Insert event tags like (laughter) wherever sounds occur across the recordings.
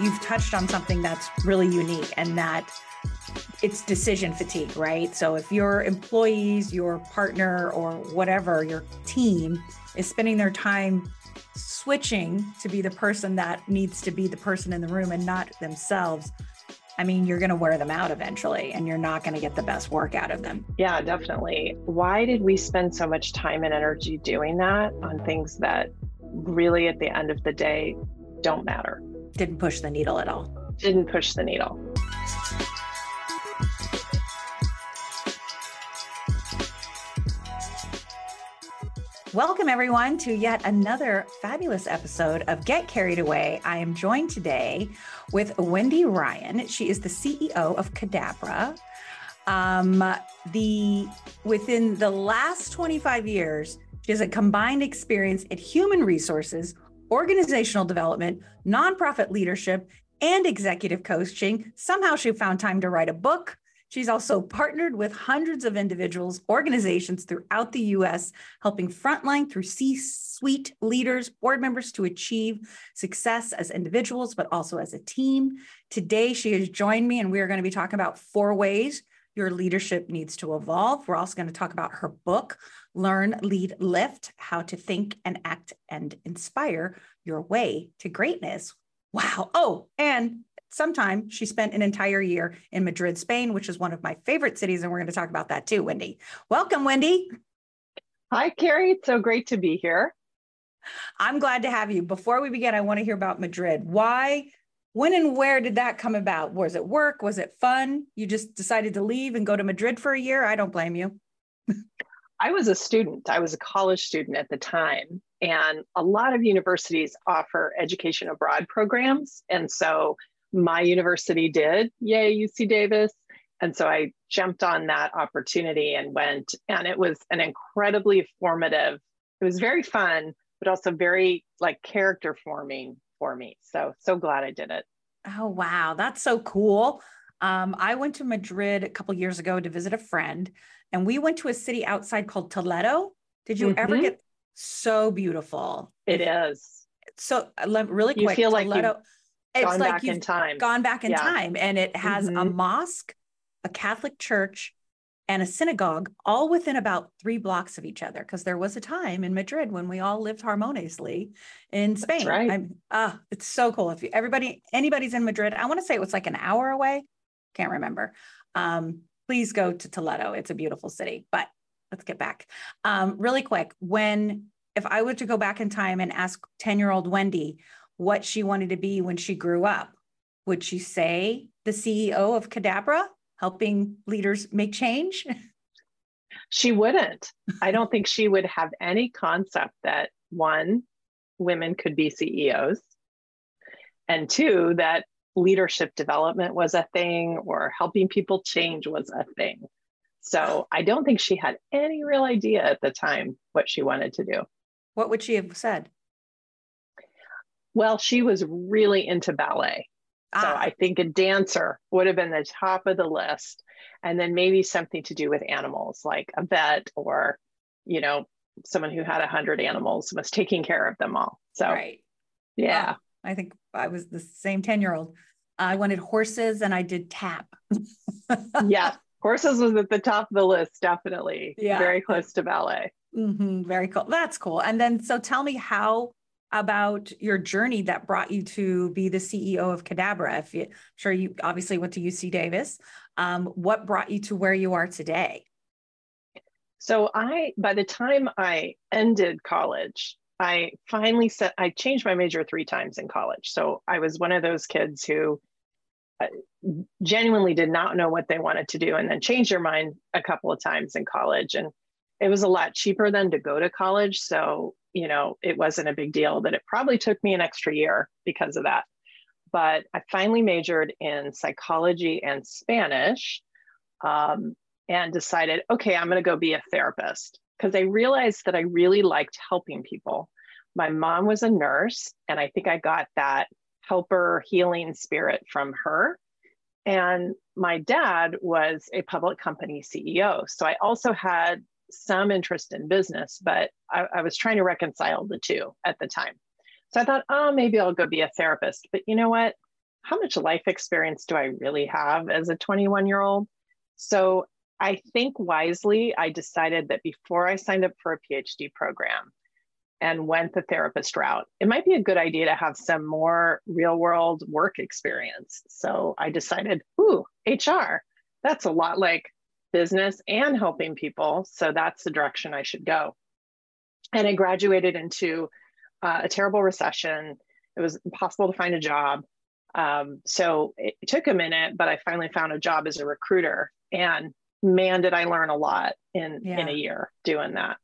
you've touched on something that's really unique and that it's decision fatigue, right? So if your employees, your partner, or whatever, your team is spending their time switching to be the person that needs to be the person in the room and not themselves, I mean, you're going to wear them out eventually and you're not going to get the best work out of them. Yeah, definitely. Why did we spend so much time and energy doing that on things that really, at the end of the day, don't matter? Didn't push the needle at all. Didn't push the needle. Welcome, everyone, to yet another fabulous episode of Get Carried Away. I am joined today with Wendy Ryan. She is the CEO of Cadabra. Um, the within the last 25 years, she has a combined experience at human resources, organizational development, nonprofit leadership, and executive coaching. Somehow she found time to write a book, She's also partnered with hundreds of individuals, organizations throughout the US, helping frontline through C suite leaders, board members to achieve success as individuals, but also as a team. Today, she has joined me, and we are going to be talking about four ways your leadership needs to evolve. We're also going to talk about her book, Learn, Lead, Lift How to Think and Act and Inspire Your Way to Greatness. Wow. Oh, and sometime she spent an entire year in Madrid, Spain, which is one of my favorite cities. And we're going to talk about that too, Wendy. Welcome, Wendy. Hi, Carrie. It's so great to be here. I'm glad to have you. Before we begin, I want to hear about Madrid. Why, when, and where did that come about? Was it work? Was it fun? You just decided to leave and go to Madrid for a year? I don't blame you. I was a student, I was a college student at the time. And a lot of universities offer education abroad programs. And so my university did. Yay, UC Davis. And so I jumped on that opportunity and went, and it was an incredibly formative, it was very fun, but also very like character forming for me. So, so glad I did it. Oh, wow. That's so cool. Um, I went to Madrid a couple years ago to visit a friend, and we went to a city outside called Toledo. Did you mm-hmm. ever get so beautiful? It is. So, really quick, you feel Toledo, like it's gone like back in time. Gone back in yeah. time. And it has mm-hmm. a mosque, a Catholic church, and a synagogue all within about three blocks of each other. Because there was a time in Madrid when we all lived harmoniously in Spain. That's right. I'm, uh, it's so cool. If you, everybody, anybody's in Madrid, I want to say it was like an hour away. Can't remember. Um, please go to Toledo. It's a beautiful city. But let's get back. Um, really quick. When, if I were to go back in time and ask 10 year old Wendy, what she wanted to be when she grew up. Would she say the CEO of Cadabra, helping leaders make change? (laughs) She wouldn't. I don't think she would have any concept that one, women could be CEOs, and two, that leadership development was a thing or helping people change was a thing. So I don't think she had any real idea at the time what she wanted to do. What would she have said? Well, she was really into ballet. Ah. So I think a dancer would have been the top of the list. And then maybe something to do with animals, like a vet or, you know, someone who had a hundred animals was taking care of them all. So, right. yeah. I think I was the same 10 year old. I wanted horses and I did tap. (laughs) yeah. Horses was at the top of the list, definitely. Yeah. Very close to ballet. Mm-hmm. Very cool. That's cool. And then, so tell me how about your journey that brought you to be the CEO of Cadabra. If you, I'm sure you obviously went to UC Davis, um, what brought you to where you are today? So I, by the time I ended college, I finally said I changed my major three times in college. So I was one of those kids who uh, genuinely did not know what they wanted to do and then changed their mind a couple of times in college. And it was a lot cheaper than to go to college. So you know, it wasn't a big deal, that it probably took me an extra year because of that. But I finally majored in psychology and Spanish um, and decided, okay, I'm going to go be a therapist because I realized that I really liked helping people. My mom was a nurse, and I think I got that helper healing spirit from her. And my dad was a public company CEO. So I also had some interest in business, but I, I, was trying to reconcile the two at the time. So I thought, oh, maybe I'll go be a therapist. But you know what? how much life experience do I really have as a 21 year old? So I think wisely, I decided that before I signed up for a PhD program and went the therapist route, it might be a good idea to have some more real world work experience. So I decided, ooh, HR, that's a lot like business and helping people. So that's the direction I should go. And I graduated into uh, a terrible recession. It was impossible to find a job. Um, so it took a minute, but I finally found a job as a recruiter. And man, did I learn a lot in, yeah. in a year doing that.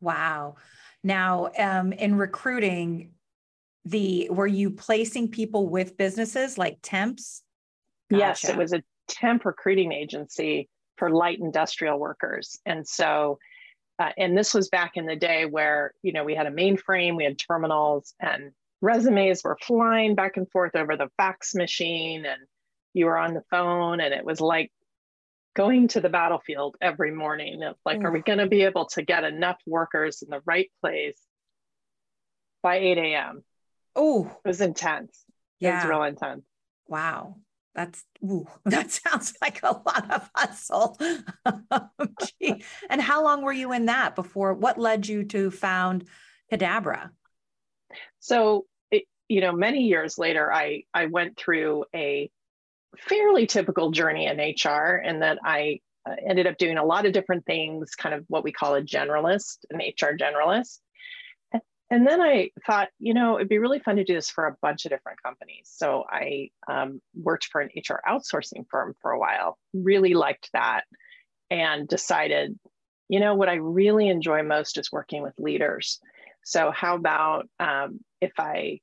Wow. Now, um, in recruiting, the were you placing people with businesses like temps? Gotcha. Yes, it was a temp recruiting agency for light industrial workers. And so uh, and this was back in the day where you know we had a mainframe we had terminals and resumes were flying back and forth over the fax machine and you were on the phone and it was like going to the battlefield every morning like are we going to be able to get enough workers in the right place by 8 a.m oh it was intense. Yeah. it was real intense. Wow that's ooh, (laughs) that sounds like a lot of hustle. (laughs) and how long were you in that before? What led you to found Cadabra? So, it, you know, many years later, I I went through a fairly typical journey in HR, and that I uh, ended up doing a lot of different things, kind of what we call a generalist, an HR generalist. And then I thought, you know, it'd be really fun to do this for a bunch of different companies. So I um, worked for an HR outsourcing firm for a while, really liked that, and decided, you know, what I really enjoy most is working with leaders. So, how about um, if I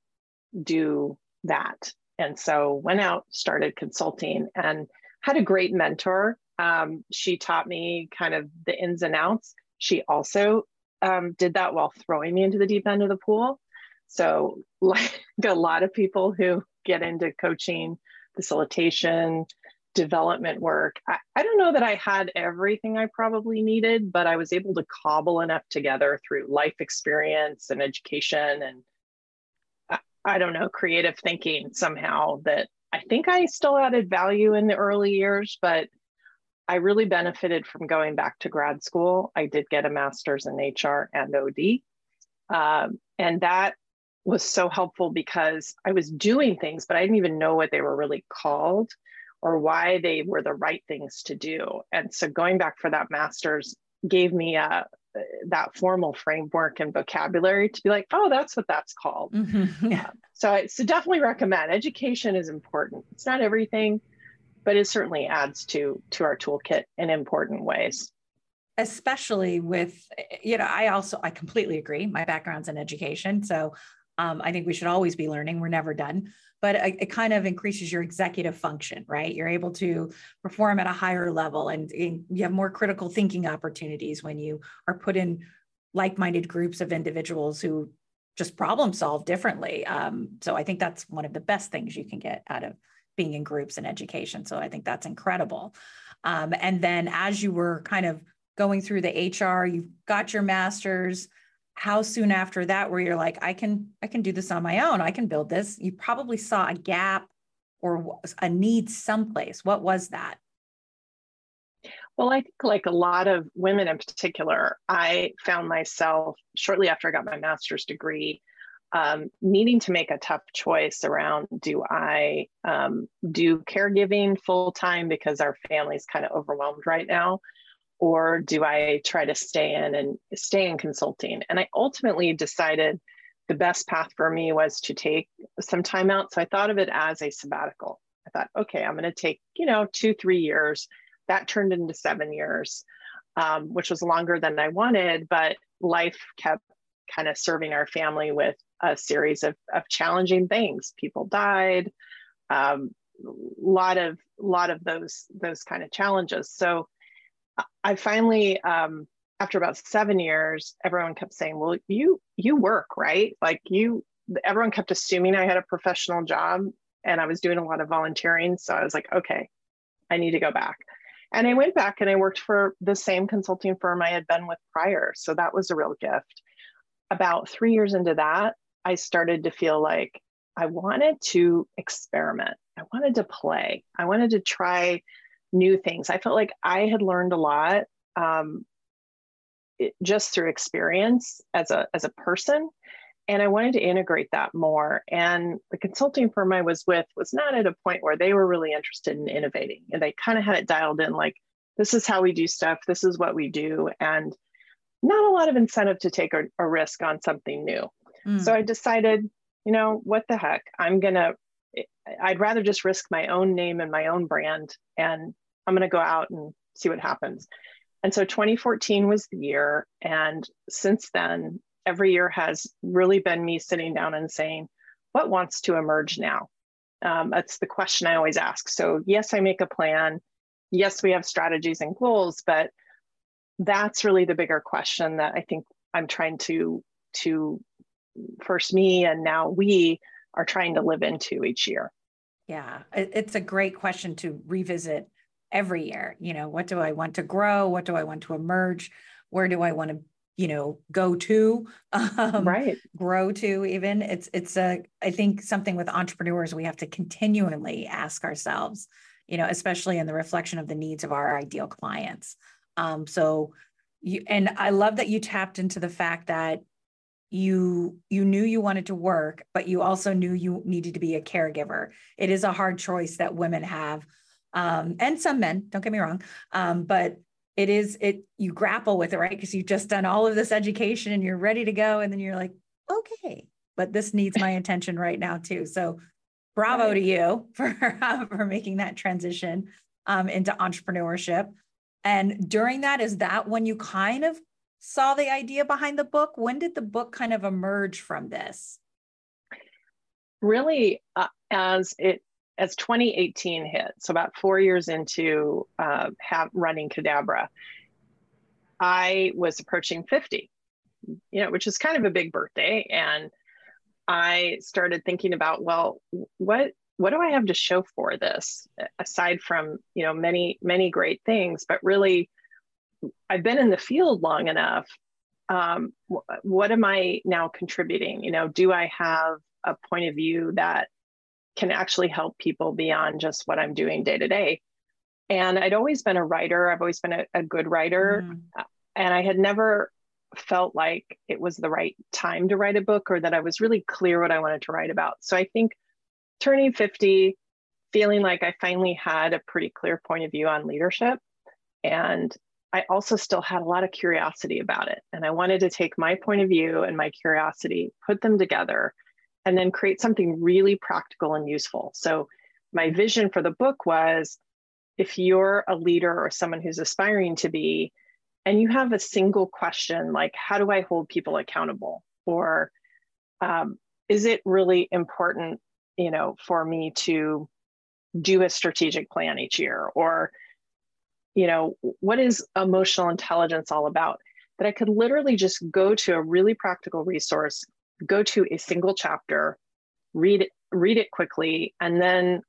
do that? And so went out, started consulting, and had a great mentor. Um, she taught me kind of the ins and outs. She also um, did that while throwing me into the deep end of the pool. So, (laughs) like a lot of people who get into coaching, facilitation, development work, I, I, don't know that I had everything I probably needed, but I was able to cobble enough together through life experience and education and I, I don't know, creative thinking somehow that I think I still added value in the early years, but I really benefited from going back to grad school. I did get a master's in HR and OD. Um, and that was so helpful because I was doing things, but I didn't even know what they were really called or why they were the right things to do. And so going back for that master's gave me a, uh, that formal framework and vocabulary to be like, oh, that's what that's called. Mm-hmm. (laughs) Yeah. So I so definitely recommend education is important. It's not everything, but it certainly adds to to our toolkit in important ways. Especially with you know i also i completely agree. My background's in education so um, i think we should always be learning. We're never done. But it, it, kind of increases your executive function right? You're able to perform at a higher level and, and you have more critical thinking opportunities when you are put in like-minded groups of individuals who just problem solve differently. Um, so i think that's one of the best things you can get out of being in groups and education. So I think that's incredible. Um, and then as you were kind of going through the HR, you've got your master's. How soon after that where you're like, I can, I can do this on my own. I can build this. You probably saw a gap or a need someplace. What was that? Well, I think like a lot of women in particular, I found myself shortly after I got my master's degree um, needing to make a tough choice around do I um, do caregiving full time because our family's kind of overwhelmed right now, or do I try to stay in and stay in consulting? And I ultimately decided the best path for me was to take some time out. So I thought of it as a sabbatical. I thought, okay, I'm going to take, you know, two, three years. That turned into seven years, um, which was longer than I wanted, but life kept kind of serving our family with a series of, of challenging things. People died, a um, lot of lot of those those kind of challenges. So I finally, um, after about seven years, everyone kept saying, "Well, you you work right? Like you." Everyone kept assuming I had a professional job, and I was doing a lot of volunteering. So I was like, "Okay, I need to go back." And I went back and I worked for the same consulting firm I had been with prior. So that was a real gift. About three years into that, I started to feel like I wanted to experiment. I wanted to play. I wanted to try new things. I felt like I had learned a lot um, it, just through experience as a as a person, and I wanted to integrate that more. And the consulting firm I was with was not at a point where they were really interested in innovating, and they kind of had it dialed in like this is how we do stuff, this is what we do, and not a lot of incentive to take a, a risk on something new. Mm. So I decided, you know, what the heck, I'm gonna I'd rather just risk my own name and my own brand and I'm going to go out and see what happens. And so 2014 was the year. And since then, every year has really been me sitting down and saying, what wants to emerge now? Um, that's the question I always ask. So, yes, I make a plan. Yes, we have strategies and goals, but that's really the bigger question that I think I'm trying to to first me and now we are trying to live into each year. Yeah, it's a great question to revisit every year. You know, what do I want to grow? What do I want to emerge? Where do I want to, you know, go to? (laughs) Um, right. Grow to even. It's it's a I think something with entrepreneurs we have to continually ask ourselves. You know, especially in the reflection of the needs of our ideal clients. Um, so you and I love that you tapped into the fact that you you knew you wanted to work but you also knew you needed to be a caregiver. It is a hard choice that women have um, and some men don't get me wrong um, but it is it you grapple with it right? Because you've just done all of this education and you're ready to go and then you're like okay but this needs my attention right now too. So bravo right. to you (laughs) for for making that transition um, into entrepreneurship. And during that is that when you kind of saw the idea behind the book? When did the book kind of emerge from this? Really, uh, as it as 2018 hit, so about four years into uh, have, running Cadabra, I was approaching 50, you know, which is kind of a big birthday, and I started thinking about, well, what what do I have to show for this aside from you know many many great things, but really I've been in the field long enough. Um, what am I now contributing? You know, do I have a point of view that can actually help people beyond just what I'm doing day to day? And I'd always been a writer. I've always been a, a good writer, mm. and I had never felt like it was the right time to write a book or that I was really clear what I wanted to write about. So I think turning 50, feeling like I finally had a pretty clear point of view on leadership and I also still had a lot of curiosity about it. And I wanted to take my point of view and my curiosity, put them together, and then create something really practical and useful. So, my vision for the book was if you're a leader or someone who's aspiring to be, and you have a single question like, how do I hold people accountable? Or um, is it really important, you know, for me to do a strategic plan each year? Or you know, what is emotional intelligence all about? That I could literally just go to a really practical resource, go to a single chapter, read it, read it quickly, and then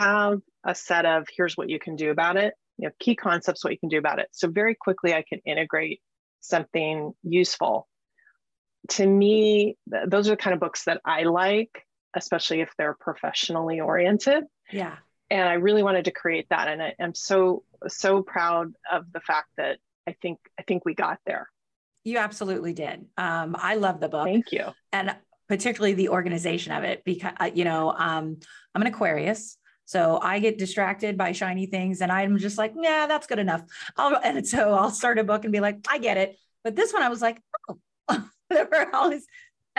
have a set of here's what you can do about it, you know, key concepts, what you can do about it. So very quickly I can integrate something useful. To me, th- those are the kind of books that I like, especially if they're professionally oriented. Yeah and I really wanted to create that. And I, am so so proud of the fact that I think I think we got there. You absolutely did. Um, I love the book. Thank you. And particularly the organization of it, because uh, you know um, I'm an Aquarius. So I get distracted by shiny things and I'm just like, yeah, that's good enough. I'll, (laughs) and so I'll start a book and be like, I get it. But this one I was like, oh, (laughs) there were always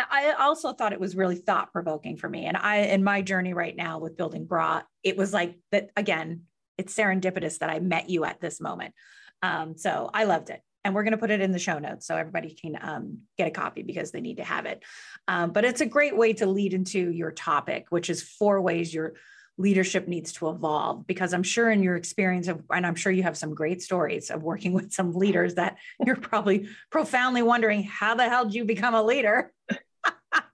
I also thought it was really thought provoking for me. And I, in my journey right now with building bra, it was like that again, it's serendipitous that I met you at this moment. Um, so I loved it. And we're going to put it in the show notes so everybody can um, get a copy because they need to have it. Um, but it's a great way to lead into your topic, which is four ways your leadership needs to evolve. Because I'm sure in your experience of, and I'm sure you have some great stories of working (laughs) with some leaders that you're probably profoundly wondering, how the hell did you become a leader? (laughs)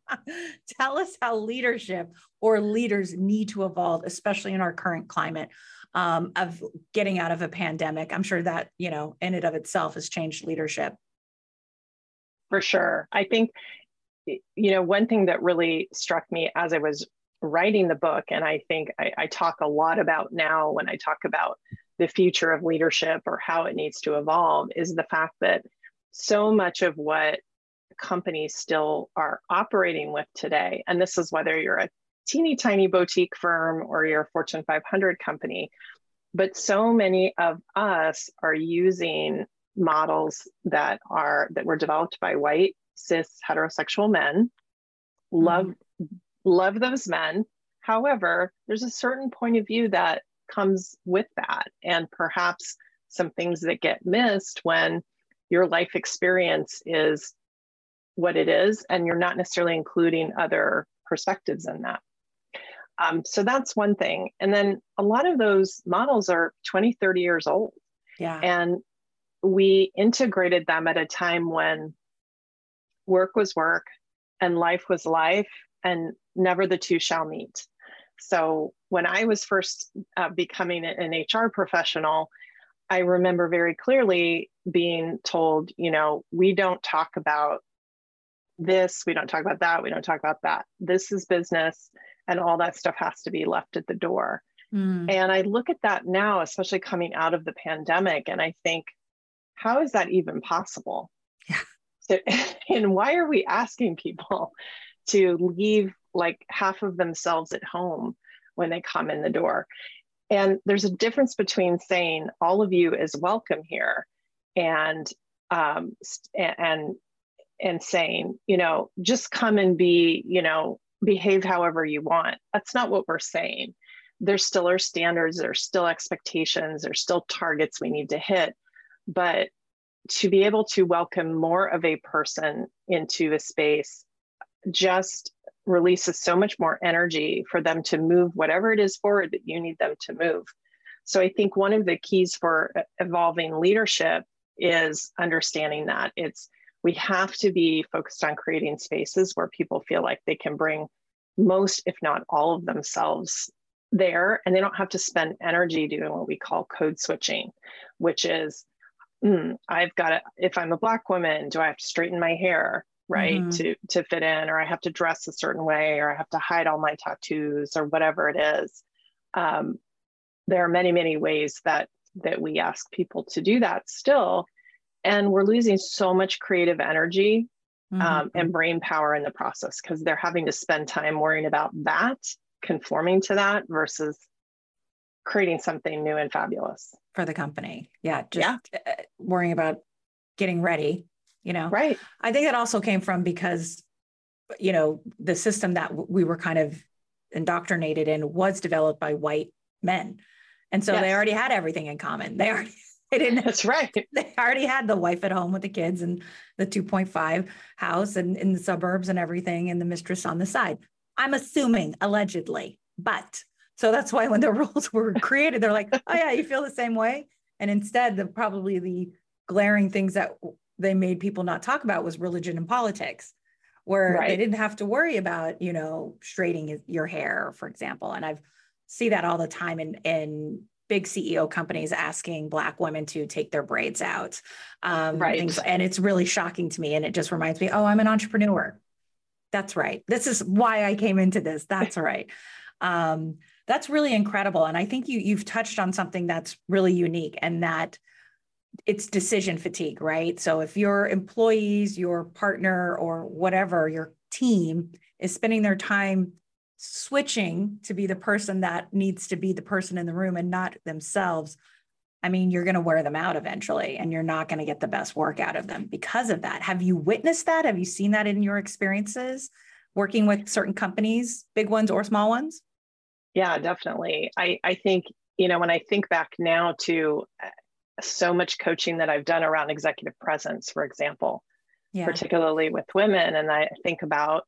(laughs) Tell us how leadership or leaders need to evolve, especially in our current climate um, of getting out of a pandemic. I'm sure that, you know, in and of itself has changed leadership. For sure. I think, you know, one thing that really struck me as I was writing the book, and I think I, I talk a lot about now when I talk about the future of leadership or how it needs to evolve, is the fact that so much of what companies still are operating with today, and this is whether you're a teeny tiny boutique firm or you're a Fortune 500 company, but so many of us are using models that are that were developed by white cis heterosexual men. Love mm-hmm. love those men. However there's a certain point of view that comes with that. And perhaps some things that get missed when your life experience is what it is and you're not necessarily including other perspectives in that. Um, so that's one thing. And then a lot of those models are 20 30 years old. Yeah. And we integrated them at a time when work was work and life was life and never the two shall meet. So when i was first uh, becoming an hr professional i remember very clearly being told you know we don't talk about this we don't talk about that we don't talk about that. This is business and all that stuff has to be left at the door. Mm. and i look at that now especially coming out of the pandemic and i think how is that even possible? Yeah. So, (laughs) and why are we asking people to leave like half of themselves at home when they come in the door? And there's a difference between saying all of you is welcome here and um, and and saying, you know, just come and be, you know, behave however you want. That's not what we're saying. There still are standards, there's still expectations, there's still targets we need to hit. But to be able to welcome more of a person into a space just releases so much more energy for them to move whatever it is forward that you need them to move. So I think one of the keys for evolving leadership is understanding that it's we have to be focused on creating spaces where people feel like they can bring most, if not all of themselves there, and they don't have to spend energy doing what we call code switching, which is, mm, I've got to, if I'm a Black woman, do I have to straighten my hair? right mm-hmm. to to fit in or i have to dress a certain way or i have to hide all my tattoos or whatever it is um, there are many many ways that that we ask people to do that still and we're losing so much creative energy mm-hmm. um, and brain power in the process because they're having to spend time worrying about that conforming to that versus creating something new and fabulous. For the company. Yeah just yeah. Uh, worrying about getting ready you know? Right. I think that also came from because you know the system that we were kind of indoctrinated in was developed by white men. And so yes. they already had everything in common. They already (laughs) they didn't. That's right. They already had the wife at home with the kids and the 2.5 house and in the suburbs and everything, and the mistress on the side. I'm assuming allegedly, but so that's why when the (laughs) rules were created, they're like, oh yeah, you feel the same way. And instead, the probably the glaring things that they made people not talk about was religion and politics, where right. they didn't have to worry about, you know, straightening your hair, for example. And I've see that all the time in in big CEO companies asking Black women to take their braids out. Um, right. Things, and it's really shocking to me. And it just reminds me, oh, I'm an entrepreneur. That's right. This is why I came into this. That's right. Um, that's really incredible. And I think you you've touched on something that's really unique and that it's decision fatigue, right? So if your employees, your partner, or whatever, your team is spending their time switching to be the person that needs to be the person in the room and not themselves, I mean, you're going to wear them out eventually and you're not going to get the best work out of them because of that. Have you witnessed that? Have you seen that in your experiences working with certain companies, big ones or small ones? Yeah, definitely. I, I think, you know, when I think back now to uh, so much coaching that I've done around executive presence, for example, yeah. particularly with women, and I think about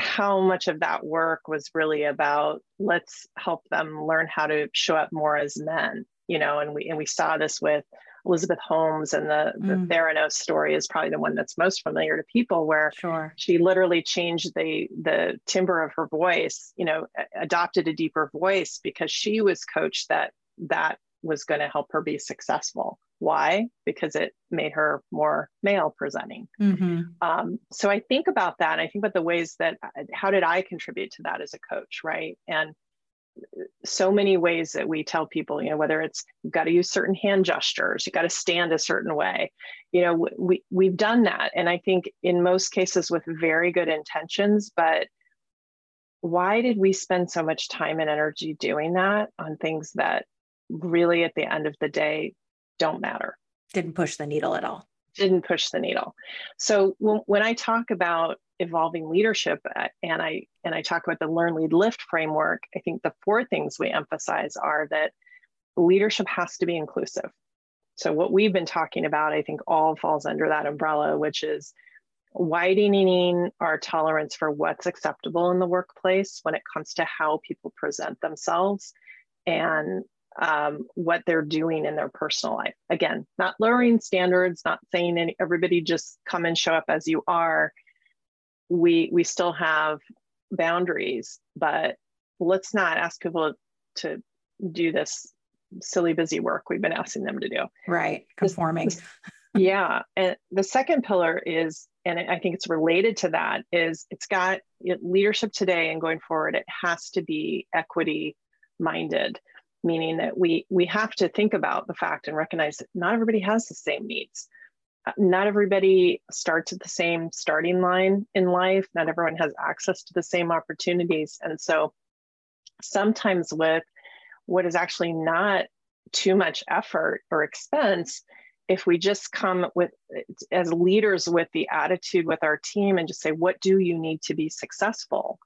how much of that work was really about let's help them learn how to show up more as men you know and we and we saw this with elizabeth holmes and the, the mm. theranos story is probably the one that's most familiar to people where sure. she literally changed the the timbre of her voice you know adopted a deeper voice because she was coached that that was going to help her be successful. Why? Because it made her more male presenting. Mm-hmm. Um, so I think about that. I think about the ways that, how did I contribute to that as a coach, right? And so many ways that we tell people, you know, whether it's you've got to use certain hand gestures, you got to stand a certain way, you know, we we've done that, and I think in most cases with very good intentions, but why did we spend so much time and energy doing that on things that really at the end of the day don't matter? Didn't push the needle at all. Didn't push the needle. So when, when I talk about evolving leadership uh, and I and I talk about the learn lead lift framework, I think the four things we emphasize are that leadership has to be inclusive. So what we've been talking about, I think all falls under that umbrella, which is widening our tolerance for what's acceptable in the workplace when it comes to how people present themselves and um, what they're doing in their personal life. Again, not lowering standards, not saying any, everybody just come and show up as you are. We we still have boundaries, but let's not ask people to do this silly busy work we've been asking them to do. Right, conforming. yeah, and the second pillar is and I think it's related to that is it's got leadership today and going forward it has to be equity minded meaning that we we have to think about the fact and recognize that not everybody has the same needs. Uh, not everybody starts at the same starting line in life. Not everyone has access to the same opportunities. And so sometimes with what is actually not too much effort or expense if we just come with as leaders with the attitude with our team and just say what do you need to be successful?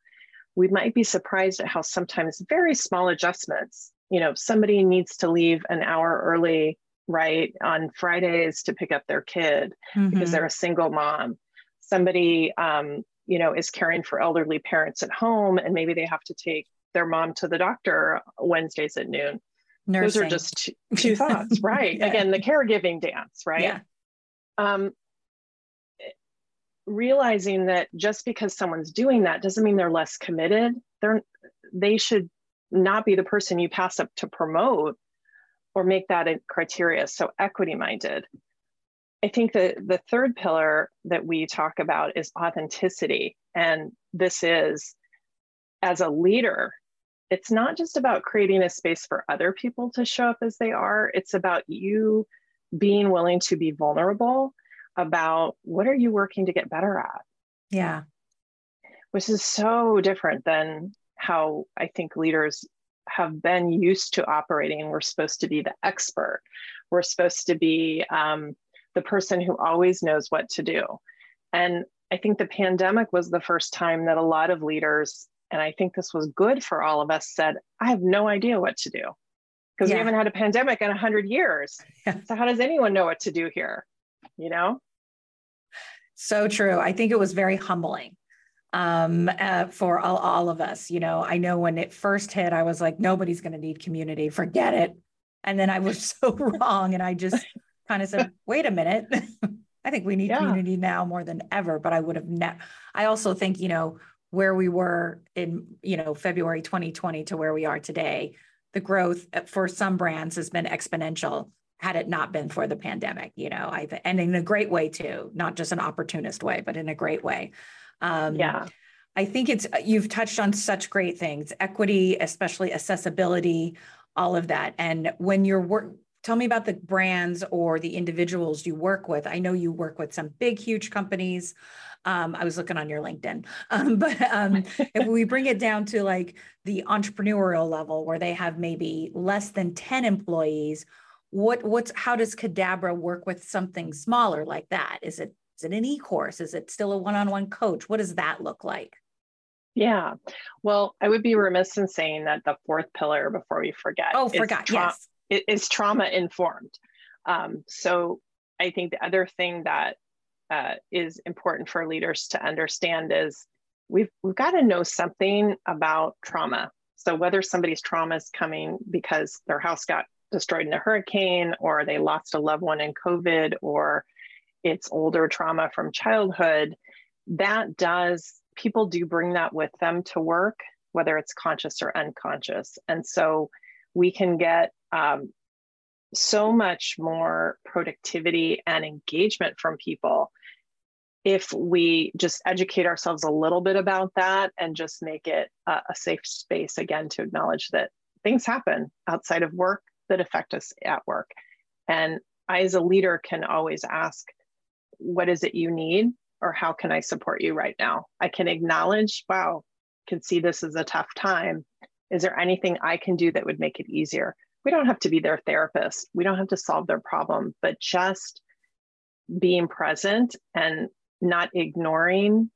we might be surprised at how sometimes very small adjustments you know somebody needs to leave an hour early right on fridays to pick up their kid mm-hmm. because they're a single mom somebody um, you know is caring for elderly parents at home and maybe they have to take their mom to the doctor wednesdays at noon Nursing. Those are just two, two (laughs) thoughts, right? yeah. Again, the caregiving dance, right? Yeah. Um, realizing that just because someone's doing that doesn't mean they're less committed. They're they should not be the person you pass up to promote or make that a criteria. So equity minded. I think the, the third pillar that we talk about is authenticity. And this is as a leader, it's not just about creating a space for other people to show up as they are, it's about you being willing to be vulnerable about what are you working to get better at. Yeah. Which is so different than how I think leaders have been used to operating. We're supposed to be the expert. We're supposed to be um, the person who always knows what to do. And I think the pandemic was the first time that a lot of leaders and I think this was good for all of us, said, I have no idea what to do because yeah. we haven't had a pandemic in 100 years. Yeah. So, how does anyone know what to do here? You know? So true. I think it was very humbling um, uh, for all, all of us. You know, I know when it first hit, I was like, nobody's going to need community, forget it. And then I was (laughs) so wrong. And I just kind of said, wait a minute. (laughs) I think we need yeah. community now more than ever. But I would have never, I also think, you know, where we were in you know February 2020 to where we are today, the growth for some brands has been exponential. Had it not been for the pandemic, you know, I and in a great way too, not just an opportunist way, but in a great way. Um, yeah. I think it's you've touched on such great things, equity, especially accessibility, all of that. And when you're work, tell me about the brands or the individuals you work with. I know you work with some big, huge companies. Um, I was looking on your LinkedIn, (laughs) um, but um, if we bring it down to like the entrepreneurial level where they have maybe less than 10 employees, what what's how does Cadabra work with something smaller like that? Is it is it an e-course? Is it still a one-on-one coach? What does that look like? Yeah. Well, I would be remiss in saying that the fourth pillar before we forget. Oh, forgot. Tra- yes. Is trauma informed. Um, so I think the other thing that uh, is important for leaders to understand is we've we've got to know something about trauma. So whether somebody's trauma is coming because their house got destroyed in a hurricane, or they lost a loved one in COVID, or it's older trauma from childhood, that does people do bring that with them to work, whether it's conscious or unconscious. And so we can get um, so much more productivity and engagement from people if we just educate ourselves a little bit about that and just make it a, a, safe space again to acknowledge that things happen outside of work that affect us at work. And I, as a leader, can always ask, What is it you need? Or how can I support you right now? I can acknowledge, wow, can see this is a tough time. Is there anything I can do that would make it easier? We don't have to be their therapist, we don't have to solve their problem, but just being present and not ignoring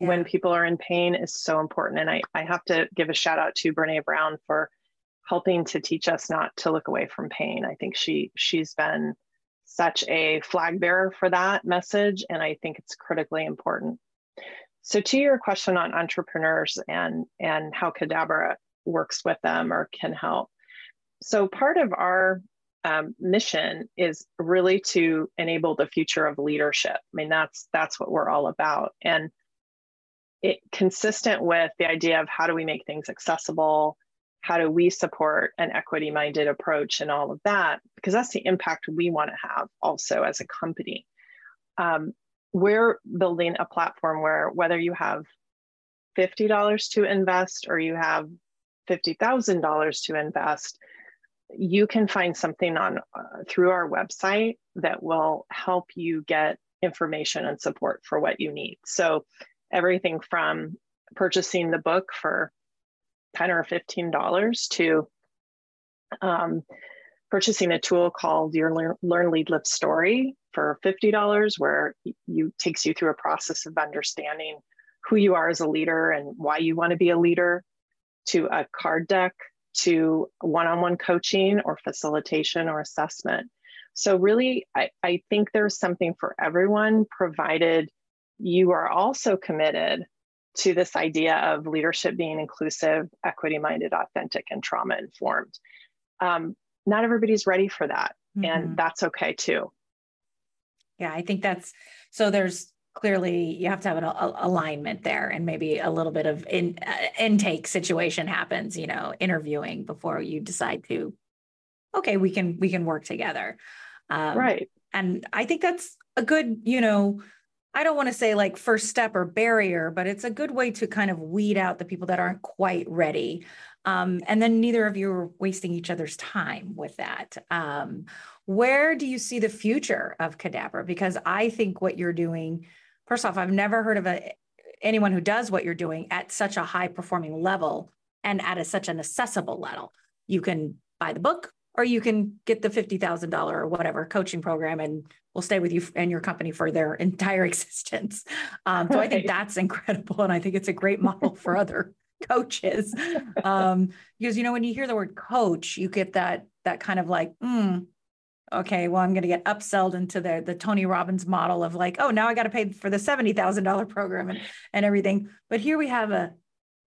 yeah. when people are in pain is so important. And I, I have to give a shout out to Brene Brown for helping to teach us not to look away from pain. I think she she's been such a flag bearer for that message, and I think it's critically important. So to your question on entrepreneurs and and how Cadabra works with them or can help. So part of our um, mission is really to enable the future of leadership. I mean, that's that's what we're all about, and it consistent with the idea of how do we make things accessible, how do we support an equity-minded approach, and all of that, because that's the impact we want to have also as a company. Um, we're building a platform where whether you have fifty dollars to invest or you have fifty thousand dollars to invest you can find something on uh, through our website that will help you get information and support for what you need. So everything from purchasing the book for 10 or 15 dollars to um, purchasing a tool called your learn, lead lift story for $50 where you takes you through a process of understanding who you are as a leader and why you want to be a leader to a card deck to one on one coaching or facilitation or assessment. So, really, I, I think there's something for everyone, provided you are also committed to this idea of leadership being inclusive, equity minded, authentic, and trauma informed. Um, not everybody's ready for that, mm-hmm. and that's okay too. Yeah, I think that's so. There's clearly you have to have an a, alignment there and maybe a little bit of in, uh, intake situation happens you know interviewing before you decide to okay we can we can work together um, right and i think that's a good you know i don't want to say like first step or barrier but it's a good way to kind of weed out the people that aren't quite ready. Um, and then neither of you are wasting each other's time with that. Um, where do you see the future of cadabra because i think what you're doing first off, I've never heard of a, anyone who does what you're doing at such a high performing level and at a, such an accessible level. You can buy the book or you can get the $50,000 or whatever coaching program and we'll stay with you and your company for their entire (laughs) existence. Um, so I think that's incredible. And I think it's a great model (laughs) for other coaches. Um, because, you know, when you hear the word coach, you get that, that kind of like, hmm, okay, well, I'm going to get upselled into the the Tony Robbins model of like, oh, now I got to pay for the seventy thousand dollar program and and everything. But here we have a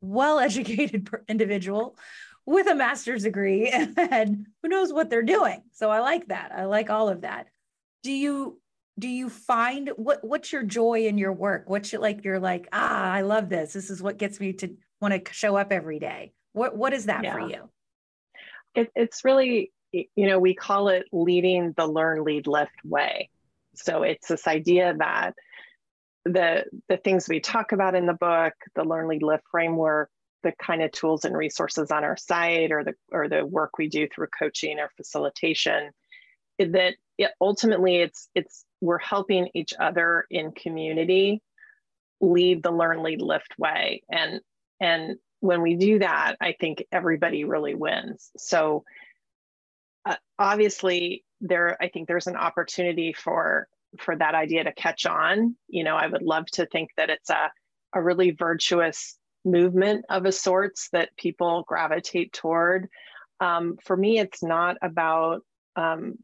well educated (laughs) individual with a master's degree (laughs) and who knows what they're doing. So I like that. I like all of that. Do you do you find what what's your joy in your work? What's it like? You're like, ah, I love this. This is what gets me to want to show up every day. What what is that yeah. for you? It, it's really you know, we call it leading the learn, lead, lift way. So it's this idea that the the things we talk about in the book, the learn, lead, lift framework, the kind of tools and resources on our site, or the or the work we do through coaching or facilitation, that it, ultimately it's it's we're helping each other in community lead the learn, lead, lift way, and and when we do that, I think everybody really wins. So uh, obviously there i think there's an opportunity for for that idea to catch on you know i would love to think that it's a, a really virtuous movement of a sorts that people gravitate toward um, for me it's not about um,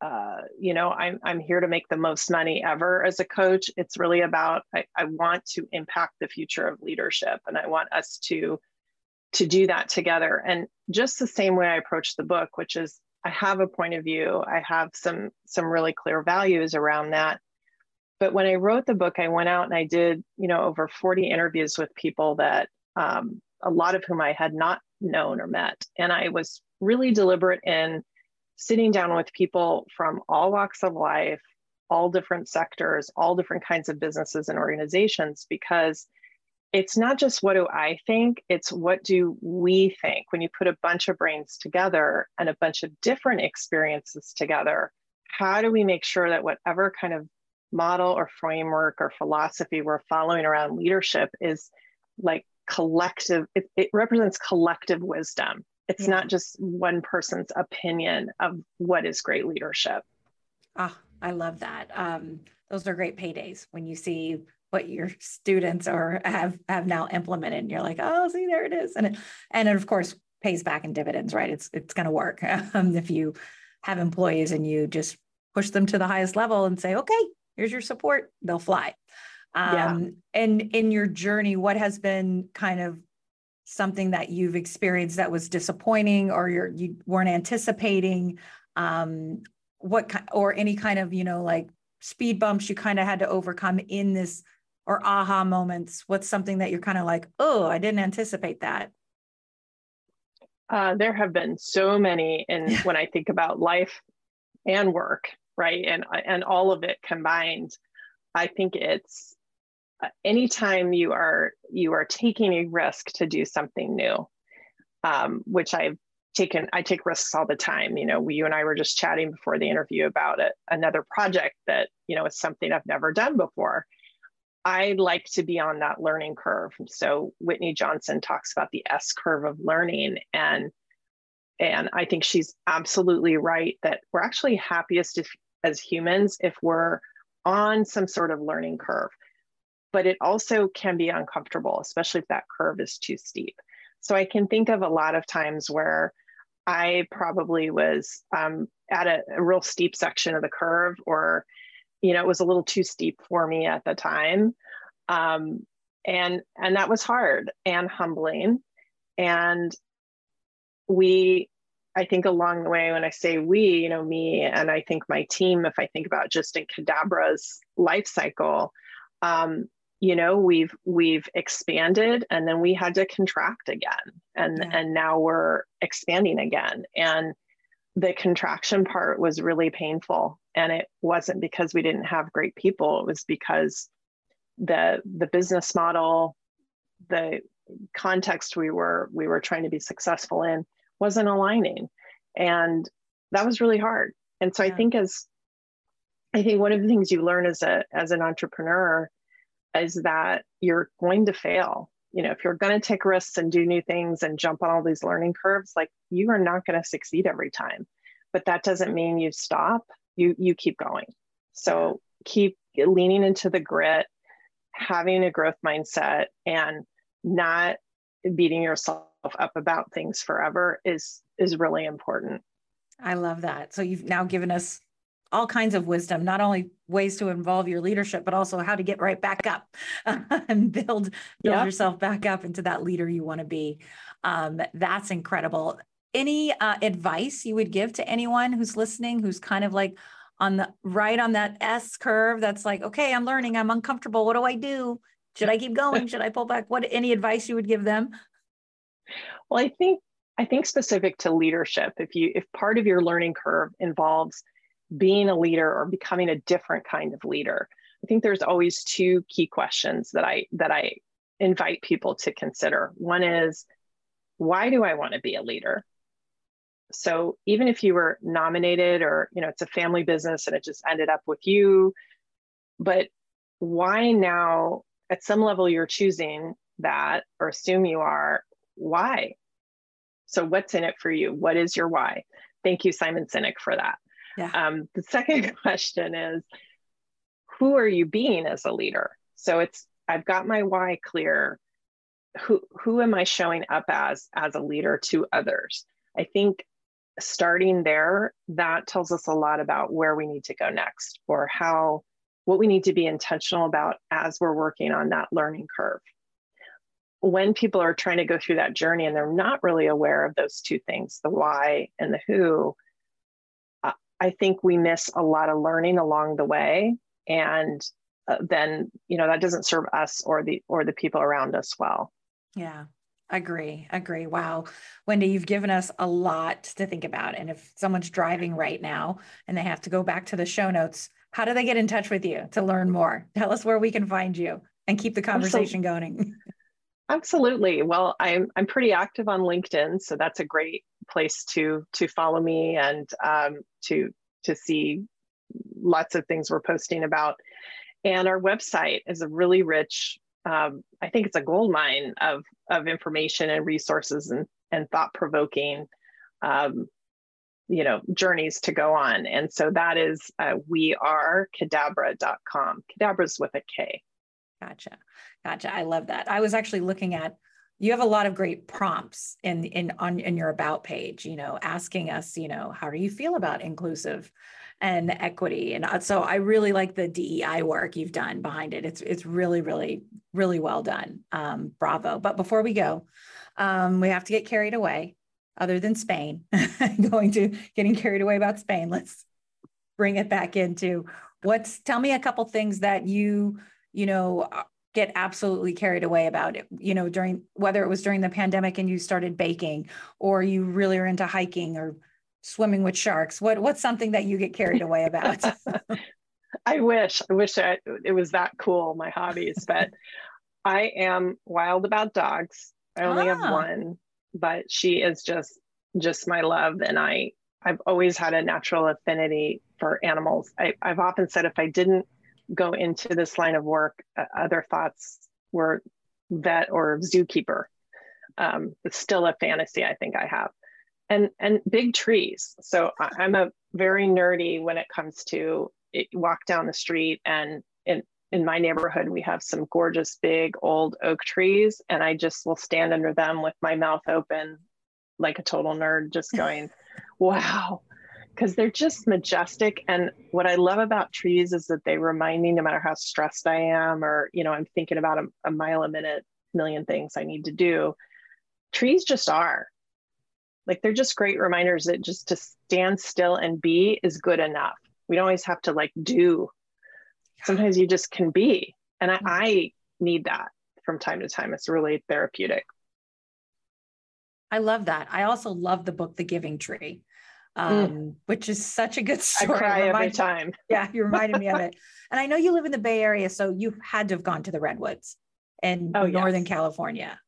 uh, you know I'm, I'm here to make the most money ever as a coach it's really about I, I want to impact the future of leadership and i want us to to do that together. And just the same way I approach the book, which is I have a point of view, I have some some really clear values around that. But when I wrote the book, I went out and I did, you know, over 40 interviews with people that um, a lot of whom I had not known or met. And I was really deliberate in sitting down with people from all walks of life, all different sectors, all different kinds of businesses and organizations, because it's not just what do I think, it's what do we think. When you put a bunch of brains together and a bunch of different experiences together, how do we make sure that whatever kind of model or framework or philosophy we're following around leadership is like collective, it, it represents collective wisdom. It's yeah. not just one person's opinion of what is great leadership. Ah, oh, I love that. Um, those are great paydays when you see what your students or have have now implemented and you're like oh see there it is and it, and it of course pays back in dividends right it's it's going to work (laughs) um, if you have employees and you just push them to the highest level and say okay here's your support they'll fly um, yeah. and in your journey what has been kind of something that you've experienced that was disappointing or you're you weren't anticipating um what or any kind of you know like speed bumps you kind of had to overcome in this or aha moments? What's something that you're kind of like, oh, I didn't anticipate that? Uh, there have been so many, and when I think about life and work, right, and and all of it combined, I think it's uh, anytime you are you are taking a risk to do something new, um, which I've taken. I take risks all the time. You know, we, you and I were just chatting before the interview about it. Another project that you know is something I've never done before, I like to be on that learning curve. So Whitney Johnson talks about the S curve of learning and and I think she's absolutely right that we're actually happiest if, as humans if we're on some sort of learning curve. But it also can be uncomfortable, especially if that curve is too steep. So I can think of a lot of times where I probably was um, at a, a real steep section of the curve or you know it was a little too steep for me at the time um, and and that was hard and humbling and we i think along the way when i say we you know me and i think my team if i think about just in Kadabra's life cycle um, you know we've we've expanded and then we had to contract again and yeah. and now we're expanding again and the contraction part was really painful and it wasn't because we didn't have great people it was because the the business model the context we were we were trying to be successful in wasn't aligning. And that was really hard. And so yeah. i think as i think one of the things you learn as a as an entrepreneur is that you're going to fail. You know if you're going to take risks and do new things and jump on all these learning curves like you are not going to succeed every time. But that doesn't mean you stop. You you keep going. So keep leaning into the grit having a growth mindset and not beating yourself up about things forever is is really important i love that so you've now given us all kinds of wisdom, not only ways to involve your leadership, but also how to get right back up (laughs) and build build yeah. yourself back up into that leader you want to be. Um, that's incredible. Any uh, advice you would give to anyone who's listening, who's kind of like on the right on that S curve? That's like, okay, I'm learning, I'm uncomfortable. What do I do? Should I keep going? (laughs) Should I pull back? What any advice you would give them? Well, I think I think specific to leadership, if you if part of your learning curve involves being a leader or becoming a different kind of leader i think there's always two key questions that i that i invite people to consider. One is why do i want to be a leader? So even if you were nominated or you know it's a family business and it just ended up with you but why now at some level you're choosing that or assume you are why so what's in it for you what is your why thank you simon sinek for that yeah. Um, the second (laughs) question is who are you being as a leader? So it's I've got my why clear. Who who am I showing up as as a leader to others? I think starting there that tells us a lot about where we need to go next or how what we need to be intentional about as we're working on that learning curve when people are trying to go through that journey and they're not really aware of those two things the why and the who I think we miss a lot of learning along the way. And uh, then, you know, that doesn't serve us or the or the people around us well. Yeah. Agree, agree. Wow. Wendy, you've given us a lot to think about. And if someone's driving right now and they have to go back to the show notes, how do they get in touch with you to learn more? Tell us where we can find you and keep the conversation Absolutely. going. (laughs) Absolutely. Well, I'm I'm pretty active on LinkedIn, so that's a great place to to follow me and um, to to see lots of things we're posting about. And our website is a really rich um, I think it's a gold mine of of information and resources and and thought provoking, um, you know, journeys to go on. And so that is uh, we are kadabra.com. Kadabra's with a K. Gotcha, gotcha. I love that. I was actually looking at. You have a lot of great prompts in in on in your about page. You know, asking us, you know, how do you feel about inclusive and equity. And uh, so I really like the DEI work you've done behind it. It's it's really really really well done. Um, bravo. But before we go, um, we have to get carried away. Other than Spain, (laughs) going to getting carried away about Spain. Let's bring it back into what's. Tell me a couple things that you you know uh, get absolutely carried away about it you know during whether it was during the pandemic and you started baking or you really are into hiking or swimming with sharks? What what's something that you get carried away about? (laughs) I wish, I wish I, it was that cool, my hobbies, but I am wild about dogs. I only ah. have one, but she is just just my love. And I I've always had a natural affinity for animals. I, I've often said if I didn't go into this line of work, uh, other thoughts were vet or zookeeper. Um, it's still a fantasy I think I have and and big trees. So I'm a very nerdy when it comes to it, walk down the street and in in my neighborhood we have some gorgeous big old oak trees and I just will stand under them with my mouth open like a total nerd just (laughs) going wow because they're just majestic and what I love about trees is that they remind me no matter how stressed I am or you know I'm thinking about a, a mile a minute million things I need to do trees just are like they're just great reminders that just to stand still and be is good enough. We don't always have to like do. Sometimes you just can be. And I, mm. I need that from time to time. It's really therapeutic. I love that. I also love the book, The Giving Tree. Um, mm. which is such a good (laughs) story. I cry every time. (laughs) yeah, you reminded me of it. (laughs) And I know you live in the Bay Area, so you had to have gone to the Redwoods in oh, Northern yes. California.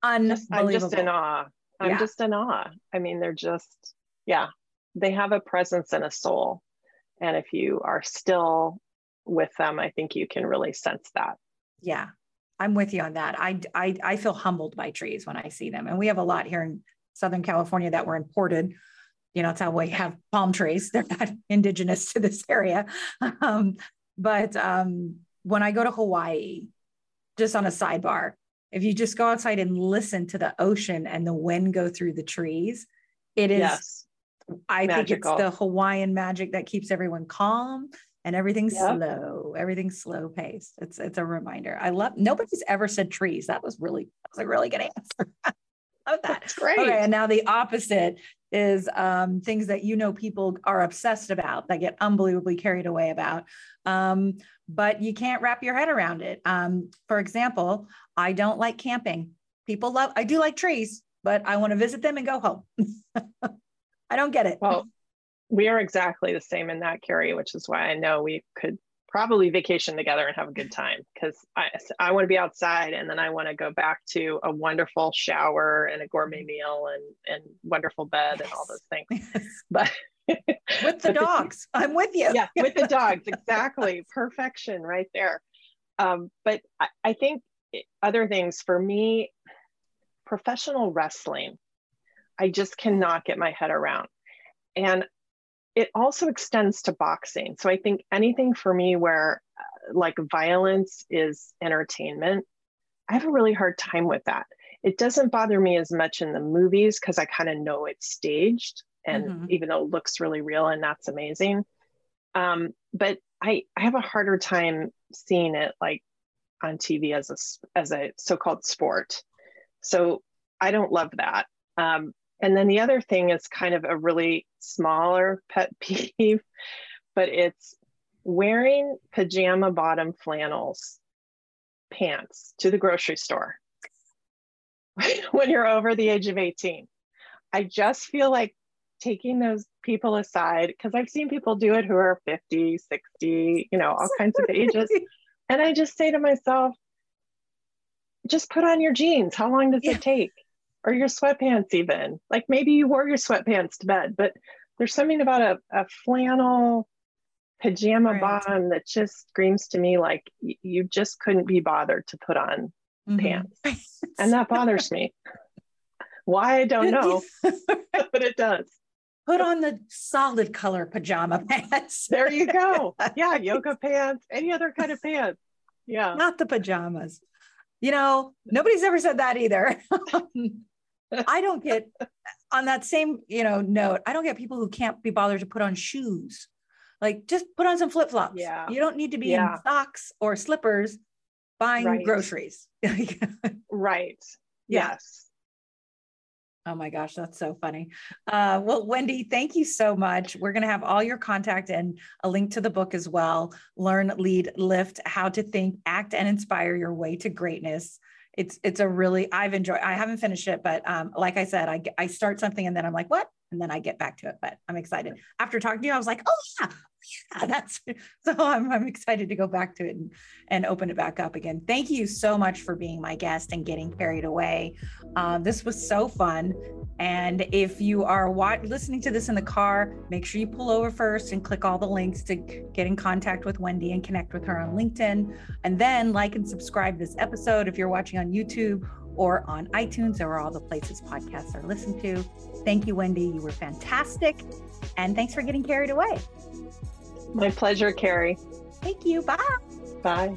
Unbelievable. I'm just in awe. I'm yeah. just in awe. I mean, they're just, yeah, they have a presence and a soul. And if you are still with them, I think you can really sense that. Yeah, I'm with you on that. I, I, I feel humbled by trees when I see them. And we have a lot here in Southern California that were imported. You know, it's how we have palm trees. (laughs) They're not indigenous to this area. Um, but um, when I go to Hawaii, just on a sidebar, if you just go outside and listen to the ocean and the wind go through the trees, it is yes. I Magical. think it's the Hawaiian magic that keeps everyone calm and everything's yep. slow. Everything's slow paced. It's it's a reminder. I love nobody's ever said trees. That was really that was a really good (laughs) answer. love that. That's great. Okay, and now the opposite is um, things that you know people are obsessed about that get unbelievably carried away about. Um, but you can't wrap your head around it. Um, for example, I don't like camping. People love, I do like trees, but I want to visit them and go home. (laughs) I don't get it. Well, we are exactly the same in that, Carrie, which is why I know we could probably vacation together and have a good time because I, I want to be outside and then I want to go back to a wonderful shower and a gourmet meal and, and wonderful bed yes. and all those things. But (laughs) with (laughs) the dogs. The, I'm with you. Yeah, with the (laughs) dogs. Exactly. Perfection right there. Um, but I, I think other things for me, professional wrestling, I just cannot get my head around. And it also extends to boxing. So I think anything for me where uh, like violence is entertainment, I have a really hard time with that. It doesn't bother me as much in the movies because I kind of know it's staged and mm-hmm. even though it looks really real and that's amazing um, but I, I have a harder time seeing it like on tv as a as a so-called sport so i don't love that um, and then the other thing is kind of a really smaller pet (laughs) peeve but it's wearing pajama bottom flannels pants to the grocery store (laughs) when you're over the age of 18. I just feel like taking those people aside, because I've seen people do it who are 50, 60, you know, all kinds of ages. (laughs) And I just say to myself, just put on your jeans. How long does yeah. it take? Or your sweatpants, even. Like maybe you wore your sweatpants to bed, but there's something about a, a flannel pajama right. bottom that just screams to me like you just couldn't be bothered to put on mm-hmm. pants. (laughs) and that bothers me. Why I don't know, (laughs) (laughs) but it does. Put on the solid color pajama pants. there you go. Yeah, yoga pants, any other kind of pants. Yeah. Not the pajamas. You know, nobody's ever said that either. I don't get on that same, you know, note, I don't get people who can't be bothered to put on shoes. Like just put on some flip-flops. Yeah. You don't need to be yeah. in socks or slippers buying right. groceries. (laughs) right. Yes. Oh my gosh, that's so funny. Uh, well, Wendy, thank you so much. We're going to have all your contact and a link to the book as well. Learn, lead, lift, how to think, act, and inspire your way to greatness. It's it's a really I've enjoyed. I haven't finished it, but um, like I said, I I start something and then I'm like, what? And then I get back to it. But I'm excited. After talking to you, I was like, oh yeah, yeah, that's (laughs) so I'm, I'm excited to go back to it and, and open it back up again. Thank you so much for being my guest and getting carried away. Uh, this was so fun. And if you are wa- listening to this in the car, make sure you pull over first and click all the links to get in contact with Wendy and connect with her on LinkedIn. And then like and subscribe this episode if you're watching on YouTube or on iTunes or all the places podcasts are listened to. Thank you, Wendy. You were fantastic. And thanks for getting carried away. My pleasure, Carrie. Thank you. Bye. Bye.